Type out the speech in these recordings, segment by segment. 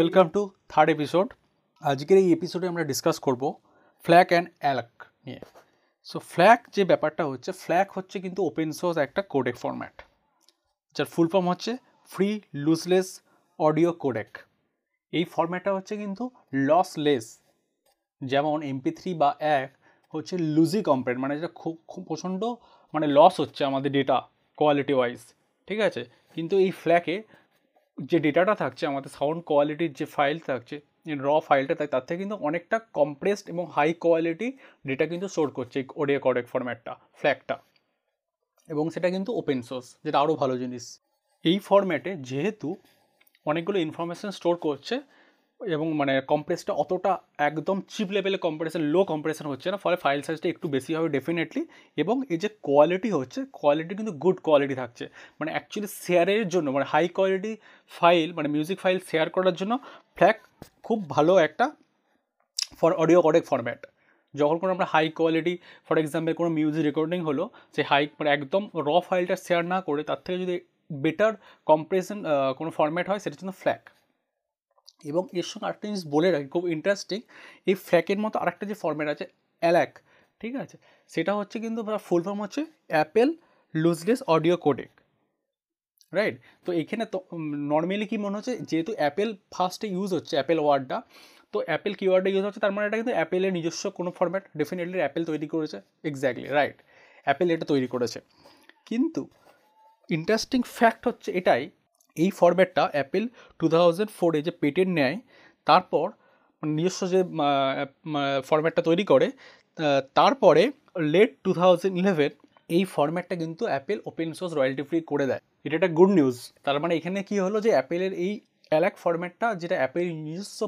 Welcome to third episode আজকের এই এপিসোডে আমরা ডিসকাস করব ফ্ল্যাক অ্যান্ড অ্যালাক নিয়ে। সো ফ্ল্যাক যে ব্যাপারটা হচ্ছে ফ্ল্যাক হচ্ছে কিন্তু ওপেন সোর্স একটা কোডেক ফরম্যাট যার ফুল ফর্ম হচ্ছে ফ্রি লুজলেস অডিও কোডেক এই ফরম্যাটটা হচ্ছে কিন্তু লসলেস যেমন এমপি থ্রি বা এক হচ্ছে লুজি কম্পেয়ার মানে যেটা খুব খুব প্রচণ্ড মানে লস হচ্ছে আমাদের ডেটা কোয়ালিটি ওয়াইজ ঠিক আছে? কিন্তু এই ফ্ল্যাকে যে ডেটাটা থাকছে, আমাদের সাউন্ড কোয়ালিটির যে ফাইল থাকছে র ফাইলটা থাকে, তার থেকে কিন্তু অনেকটা কম্প্রেসড এবং হাই কোয়ালিটি ডেটা কিন্তু স্টোর করছে অডিও কডেক ফরম্যাটটা ফ্ল্যাগটা এবং সেটা কিন্তু ওপেন সোর্স যেটা আরও ভালো জিনিস। এই ফরম্যাটে যেহেতু অনেকগুলো ইনফরমেশান স্টোর করছে এবং মানে কম্প্রেসটা অতটা একদম চিপ লেভেলে কম্প্রেশন লো কম্প্রেশন হচ্ছে না, ফলে ফাইল সাইজটা একটু বেশি হবে ডেফিনেটলি এবং এই যে কোয়ালিটি হচ্ছে কোয়ালিটি কিন্তু গুড কোয়ালিটি থাকছে। মানে অ্যাকচুয়ালি শেয়ারের জন্য মানে হাই কোয়ালিটি ফাইল মানে মিউজিক ফাইল শেয়ার করার জন্য ফ্ল্যাক খুব ভালো একটা ফর অডিও কডেক ফরম্যাট যখন কোনো আমরা হাই কোয়ালিটি ফর এক্সাম্পল কোনো মিউজিক রেকর্ডিং হলো সেই হাই মানে একদম র ফাইলটা শেয়ার না করে তার থেকে যদি বেটার কম্প্রেশন কোনো ফরম্যাট হয়, সেটার জন্য ফ্ল্যাক এবং এর সঙ্গে আরেকটা জিনিস বলে রাখি, খুব ইন্টারেস্টিং এই ফ্ল্যাকের মতো আরেকটা যে ফর্ম্যাট আছে অ্যালাক ঠিক আছে? সেটা হচ্ছে কিন্তু ফুল ফর্ম হচ্ছে Apple lossless audio codec right তো এখানে তো নর্মালি কী মনে হচ্ছে, যেহেতু অ্যাপেল ফার্স্টে ইউজ হচ্ছে অ্যাপেল ওয়ার্ডটা তো অ্যাপেল কিওয়ার্ডটা ইউজ হচ্ছে, তার মানে এটা কিন্তু অ্যাপেলের নিজস্ব কোনো ফর্ম্যাট ডেফিনেটলি অ্যাপেল তৈরি করেছে এক্স্যাক্টলি রাইট অ্যাপেল এটা তৈরি করেছে। কিন্তু ইন্টারেস্টিং ফ্যাক্ট হচ্ছে এটাই এই ফরম্যাটটা অ্যাপেল টু থাউজেন্ড ফোরে যে পেটেন্ট নেয়, তারপর নিজস্ব যে ফরম্যাটটা তৈরি করে তারপরে লেট টু থাউজেন্ড ইলেভেন এই ফরম্যাটটা কিন্তু Apple open source royalty free করে দেয়। এটা একটা গুড নিউজ তার মানে এখানে কি হলো যে অ্যাপেলের এই অ্যালাক ফরম্যাটটা যেটা অ্যাপেল নিজস্ব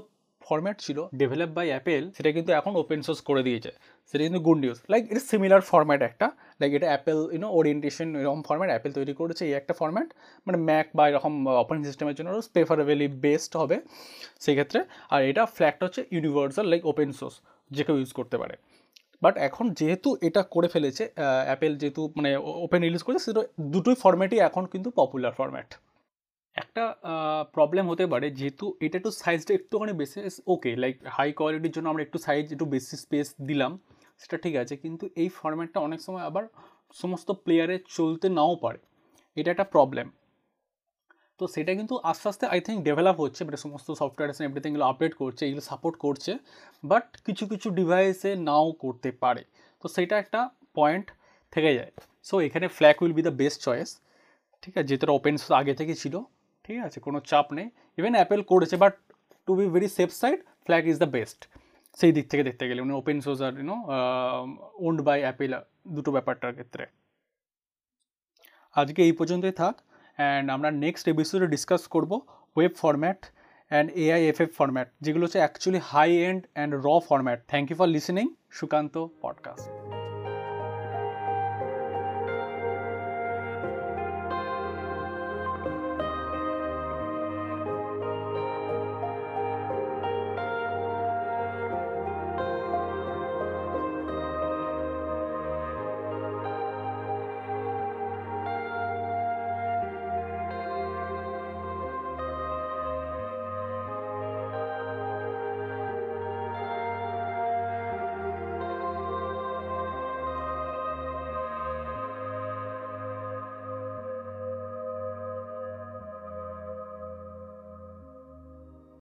ফরম্যাট ছিল ডেভেলপ বাই অ্যাপেল সেটা কিন্তু এখন ওপেন সোর্স করে দিয়েছে। সেটা কিন্তু গুড নিউজ লাইক এটা সিমিলার ফরম্যাট একটা। লাইক এটা অ্যাপেল ইউনো ওরিয়েন্টেশন এরকম ফরম্যাট অ্যাপেল তৈরি করেছে এই একটা ফরম্যাট মানে ম্যাক বা এরকম অপারেটিং সিস্টেমের জন্য প্রেফারেবলি বেস্ট হবে সেক্ষেত্রে। আর এটা ফ্ল্যাগটা হচ্ছে ইউনিভার্সাল লাইক ওপেন সোর্স যে কেউ ইউজ করতে পারে। বাট এখন যেহেতু এটা করে ফেলেছে অ্যাপেল যেহেতু মানে ওপেন রিলিজ করেছে সেটা দুটোই ফরম্যাটই এখন কিন্তু পপুলার ফরম্যাট একটা প্রবলেম হতে পারে যেহেতু এটা একটু সাইজটা একটুখানি বেশি ওকে লাইক হাই কোয়ালিটির জন্য আমরা একটু সাইজ একটু বেশি স্পেস দিলাম, সেটা ঠিক আছে, কিন্তু এই ফরম্যাটটা অনেক সময় আবার সমস্ত প্লেয়ারে চলতে নাও পারে। এটা একটা প্রবলেম তো সেটা কিন্তু আস্তে আস্তে আই থিঙ্ক ডেভেলপ হচ্ছে মানে সমস্ত সফটওয়্যার এভরিথিংগুলো আপডেট করছে, এগুলো সাপোর্ট করছে বাট কিছু কিছু ডিভাইসে নাও করতে পারে। তো সেটা একটা পয়েন্ট থেকে যায়। সো এখানে FLAC will be the best choice ঠিক আছে যেটা ওপেন আগে থেকে ছিল। ঠিক আছে, কোনো চাপ নেই। ইভেন অ্যাপেল করেছে but to be very safe side FLAC is the best সেই দিক থেকে দেখতে গেলে মানে open source R you know owned by Apple দুটো ব্যাপারটার ক্ষেত্রে। আজকে এই পর্যন্তই থাক অ্যান্ড আমরা নেক্সট এপিসোডে ডিসকাস করব web format and A I F F format যেগুলো হচ্ছে actually high end and raw format thank you for listening Sukanta podcast